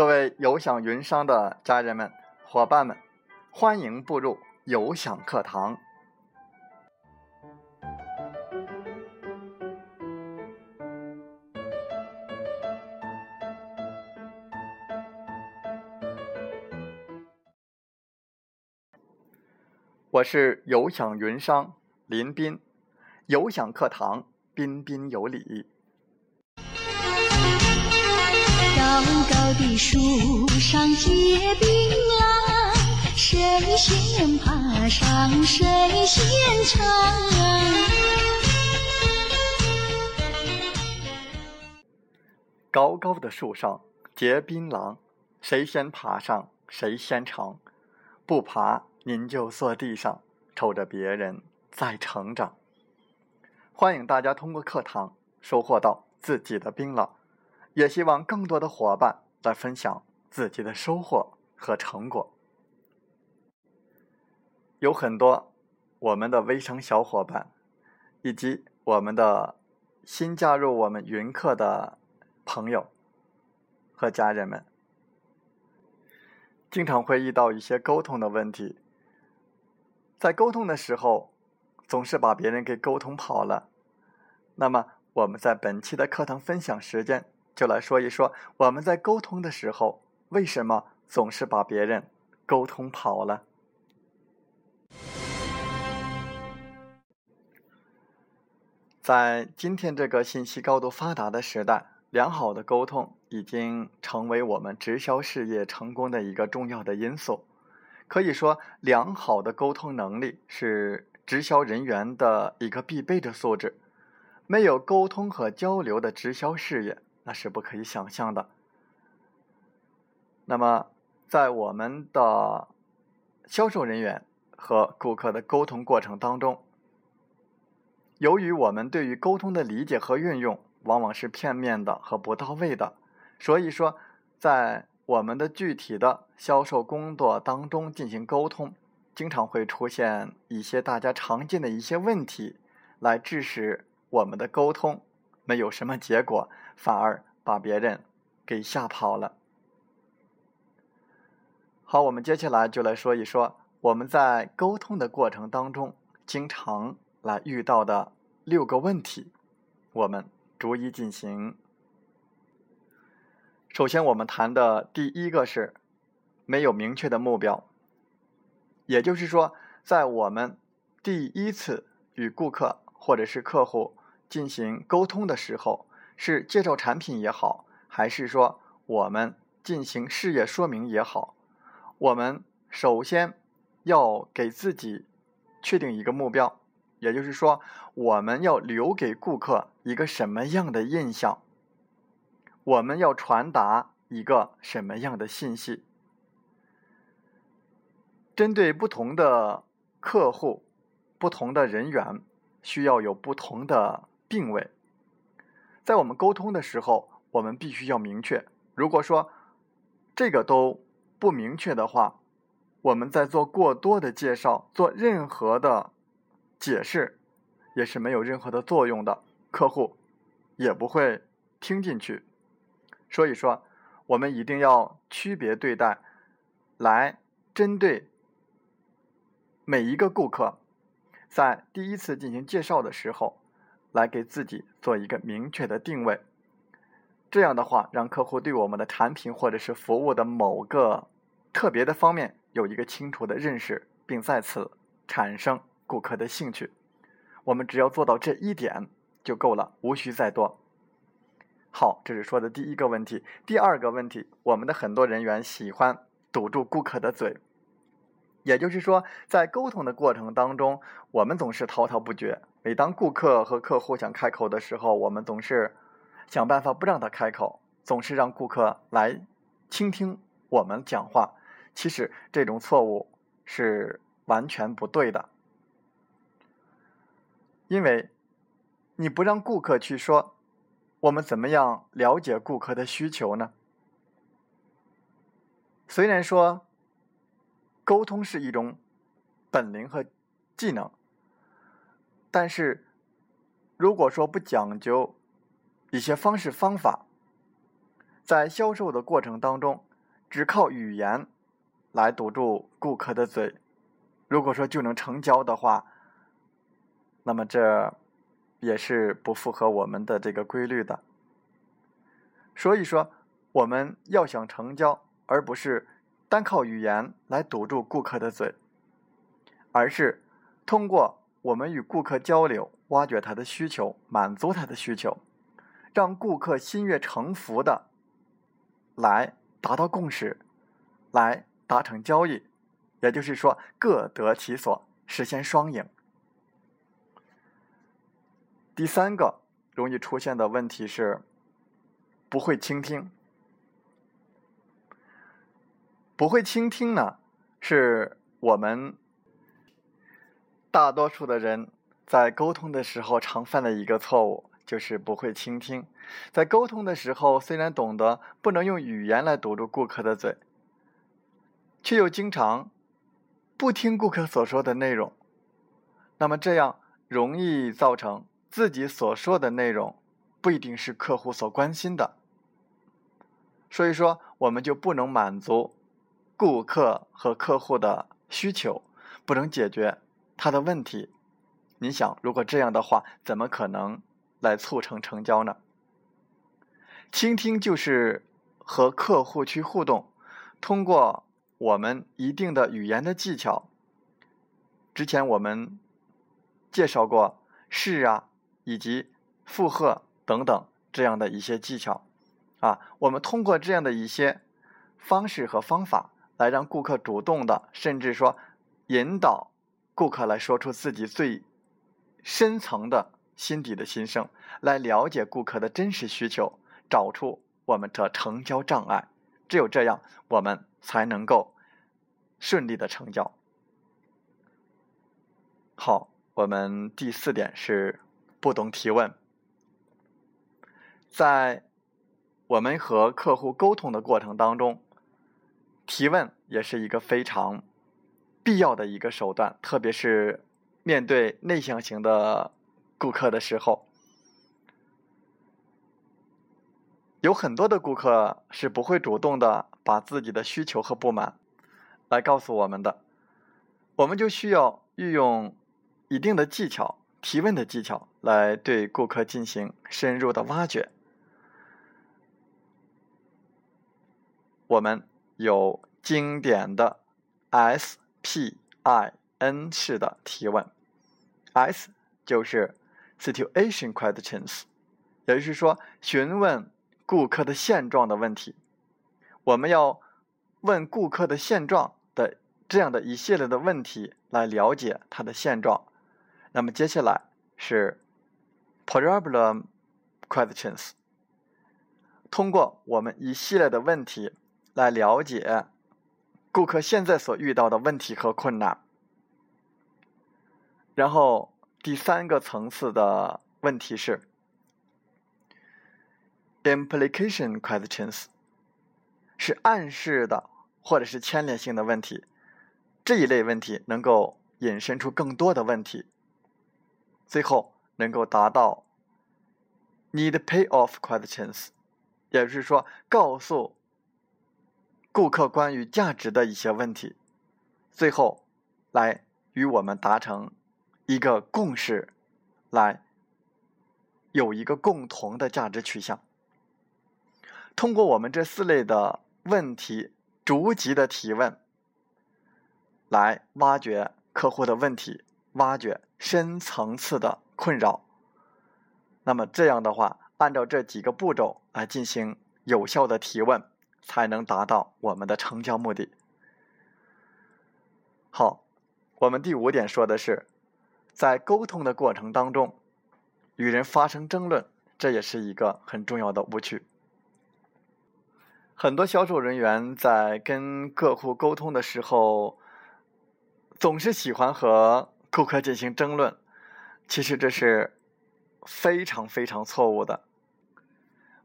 各位有享云商的家人们、伙伴们，欢迎步入有享课堂。我是有享云商林斌，有享课堂彬彬有礼。高高的树上结槟榔，谁先爬上谁先尝。高高的树上结槟榔，谁先爬上谁先尝。不爬您就坐地上，瞅着别人在成长。欢迎大家通过课堂收获到自己的槟榔。也希望更多的伙伴来分享自己的收获和成果。有很多我们的微商小伙伴，以及我们的新加入我们云课的朋友和家人们，经常会遇到一些沟通的问题。在沟通的时候，总是把别人给沟通跑了。那么，我们在本期的课堂分享时间。就来说一说，我们在沟通的时候，为什么总是把别人沟通跑了？在今天这个信息高度发达的时代，良好的沟通已经成为我们直销事业成功的一个重要的因素。可以说，良好的沟通能力是直销人员的一个必备的素质。没有沟通和交流的直销事业。那是不可以想象的。那么，在我们的销售人员和顾客的沟通过程当中，由于我们对于沟通的理解和运用往往是片面的和不到位的，所以说，在我们的具体的销售工作当中进行沟通，经常会出现一些大家常见的一些问题，来致使我们的沟通。没有什么结果，反而把别人给吓跑了。好，我们接下来就来说一说我们在沟通的过程当中经常来遇到的六个问题，我们逐一进行。首先，我们谈的第一个是没有明确的目标，也就是说，在我们第一次与顾客或者是客户。进行沟通的时候，是介绍产品也好，还是说我们进行事业说明也好，我们首先要给自己确定一个目标，也就是说，我们要留给顾客一个什么样的印象，我们要传达一个什么样的信息。针对不同的客户、不同的人员，需要有不同的。定位，在我们沟通的时候，我们必须要明确。如果说这个都不明确的话，我们在做过多的介绍、做任何的解释，也是没有任何的作用的，客户也不会听进去。所以说，我们一定要区别对待，来针对每一个顾客，在第一次进行介绍的时候。来给自己做一个明确的定位，这样的话，让客户对我们的产品或者是服务的某个特别的方面有一个清楚的认识，并在此产生顾客的兴趣。我们只要做到这一点就够了，无需再多。好，这是说的第一个问题。第二个问题，我们的很多人员喜欢堵住顾客的嘴。也就是说，在沟通的过程当中，我们总是滔滔不绝。每当顾客和客户想开口的时候，我们总是想办法不让他开口，总是让顾客来倾听我们讲话。其实这种错误是完全不对的，因为你不让顾客去说，我们怎么样了解顾客的需求呢？虽然说。沟通是一种本领和技能，但是如果说不讲究一些方式方法，在销售的过程当中，只靠语言来堵住顾客的嘴，如果说就能成交的话，那么这也是不符合我们的这个规律的。所以说，我们要想成交，而不是单靠语言来堵住顾客的嘴，而是通过我们与顾客交流，挖掘他的需求，满足他的需求，让顾客心悦诚服的来达到共识，来达成交易，也就是说各得其所，实现双赢。第三个容易出现的问题是不会倾听。不会倾听呢，是我们大多数的人在沟通的时候常犯的一个错误，就是不会倾听。在沟通的时候，虽然懂得不能用语言来堵住顾客的嘴，却又经常不听顾客所说的内容，那么这样容易造成自己所说的内容不一定是客户所关心的，所以说我们就不能满足。顾客和客户的需求不能解决他的问题，你想，如果这样的话，怎么可能来促成成交呢？倾听就是和客户去互动，通过我们一定的语言的技巧。之前我们介绍过是啊，以及附和等等这样的一些技巧啊，我们通过这样的一些方式和方法。来让顾客主动的，甚至说引导顾客来说出自己最深层的心底的心声，来了解顾客的真实需求，找出我们的成交障碍。只有这样，我们才能够顺利的成交。好，我们第四点是不懂提问，在我们和客户沟通的过程当中。提问也是一个非常必要的一个手段，特别是面对内向型的顾客的时候，有很多的顾客是不会主动的把自己的需求和不满来告诉我们的，我们就需要运用一定的技巧，提问的技巧来对顾客进行深入的挖掘，我们。有经典的 S P I N 式的提问，S 就是 Situation Questions，也就是说询问顾客的现状的问题。我们要问顾客的现状的这样的一系列的问题来了解他的现状。那么接下来是 Problem Questions，通过我们一系列的问题。来了解顾客现在所遇到的问题和困难，然后第三个层次的问题是 implication questions，是暗示的或者是牵连性的问题，这一类问题能够引申出更多的问题，最后能够达到 need payoff questions，也就是说告诉。顾客关于价值的一些问题，最后来与我们达成一个共识，来有一个共同的价值取向。通过我们这四类的问题逐级的提问，来挖掘客户的问题，挖掘深层次的困扰。那么这样的话，按照这几个步骤来进行有效的提问。才能达到我们的成交目的。好，我们第五点说的是，在沟通的过程当中，与人发生争论，这也是一个很重要的误区。很多销售人员在跟客户沟通的时候，总是喜欢和顾客进行争论，其实这是非常非常错误的。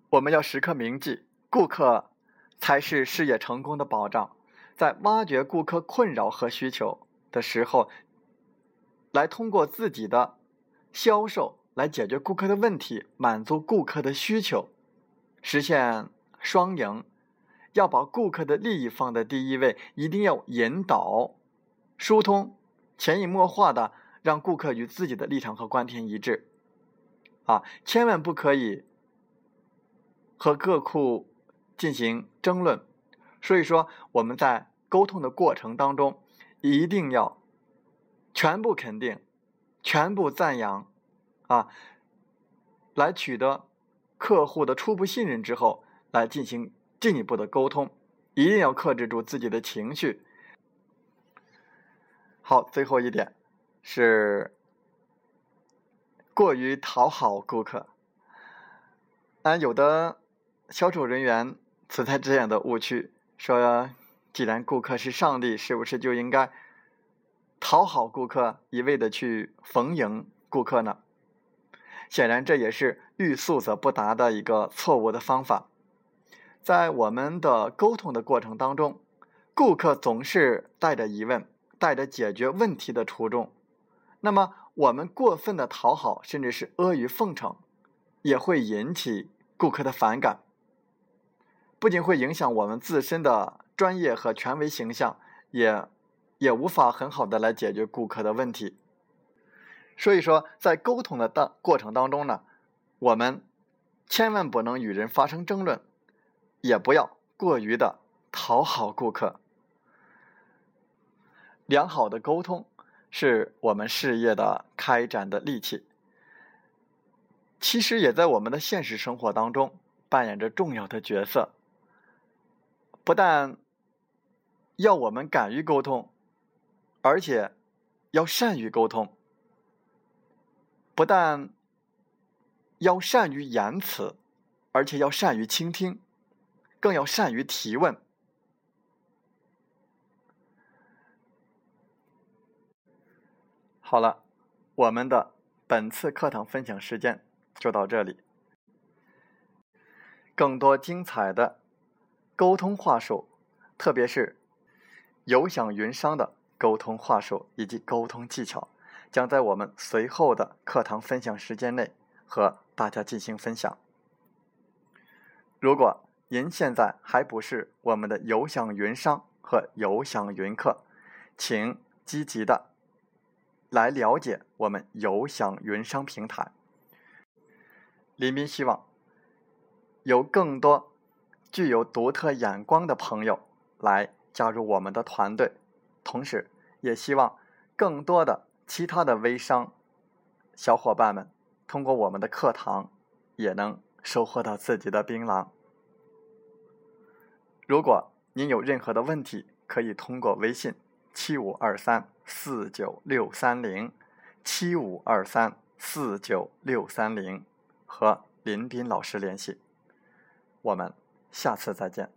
我们要时刻铭记，顾客。才是事业成功的保障。在挖掘顾客困扰和需求的时候，来通过自己的销售来解决顾客的问题，满足顾客的需求，实现双赢，要把顾客的利益放在第一位，一定要引导、疏通、潜移默化的让顾客与自己的立场和观点一致。啊，千万不可以和客户进行争论。所以说，我们在沟通的过程当中，一定要全部肯定、全部赞扬，啊，来取得客户的初步信任之后，来进行进一步的沟通。一定要克制住自己的情绪。好，最后一点是。过于讨好顾客，啊，有的销售人员存在这样的误区，说，既然顾客是上帝，是不是就应该讨好顾客，一味的去逢迎顾客呢？显然，这也是欲速则不达的一个错误的方法。在我们的沟通的过程当中，顾客总是带着疑问，带着解决问题的初衷，那么。我们过分的讨好，甚至是阿谀奉承，也会引起顾客的反感，不仅会影响我们自身的专业和权威形象，也也无法很好的来解决顾客的问题。所以说，在沟通的当过程当中呢，我们千万不能与人发生争论，也不要过于的讨好顾客。良好的沟通。是我们事业的开展的利器，其实也在我们的现实生活当中扮演着重要的角色。不但要我们敢于沟通，而且要善于沟通；不但要善于言辞，而且要善于倾听，更要善于提问。好了，我们的本次课堂分享时间就到这里。更多精彩的沟通话术，特别是有享云商的沟通话术以及沟通技巧，将在我们随后的课堂分享时间内和大家进行分享。如果您现在还不是我们的有享云商和有享云客，请积极的。来了解我们有享云商平台。林斌希望有更多具有独特眼光的朋友来加入我们的团队，同时也希望更多的其他的微商小伙伴们通过我们的课堂也能收获到自己的槟榔。如果您有任何的问题，可以通过微信七五二三。四九六三零七五二三四九六三零和林斌老师联系，我们下次再见。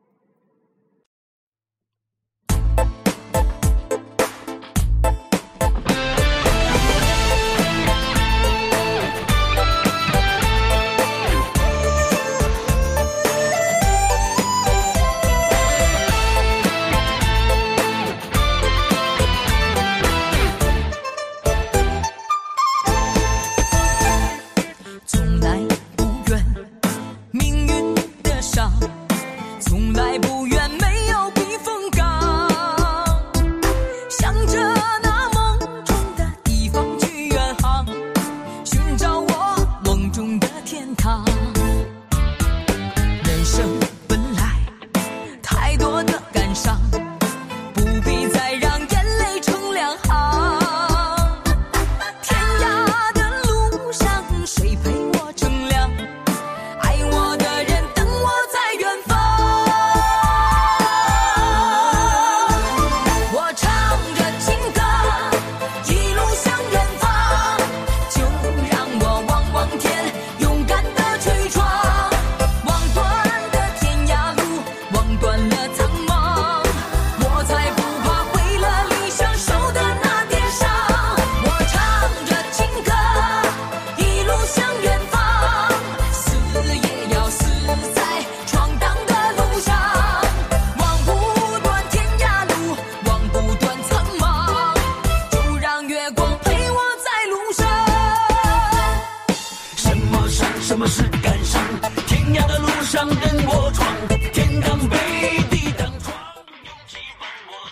什么是感伤？天涯的路上，跟我闯。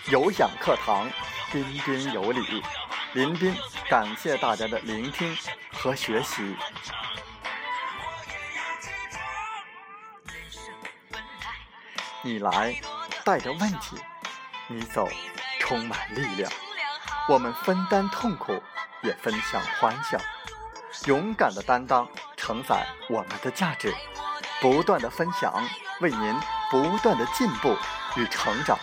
有氧课堂，彬彬有礼，林彬，感谢大家的聆听和学习。你来带着问题，你走充满力量，我们分担痛苦，也分享欢笑。勇敢的担当，承载我们的价值。不断的分享，为您不断的进步与成长。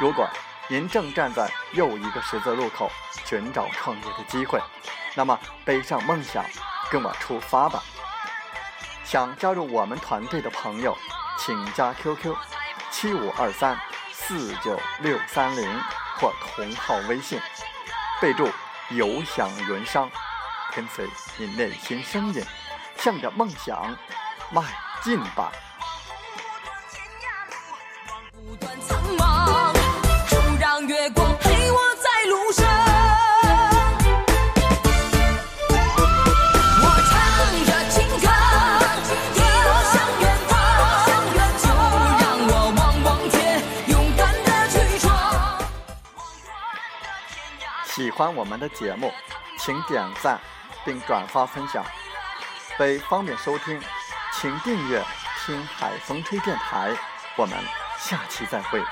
如果您正站在又一个十字路口，寻找创业的机会，那么背上梦想，跟我出发吧。想加入我们团队的朋友，请加 QQ 七五二三四九六三零或同号微信，备注“有享云商”，跟随你内心声音，向着梦想。迈进吧！喜欢我们的节目，请点赞并转发分享。为方便收听。请订阅“听海风吹电台”，我们下期再会。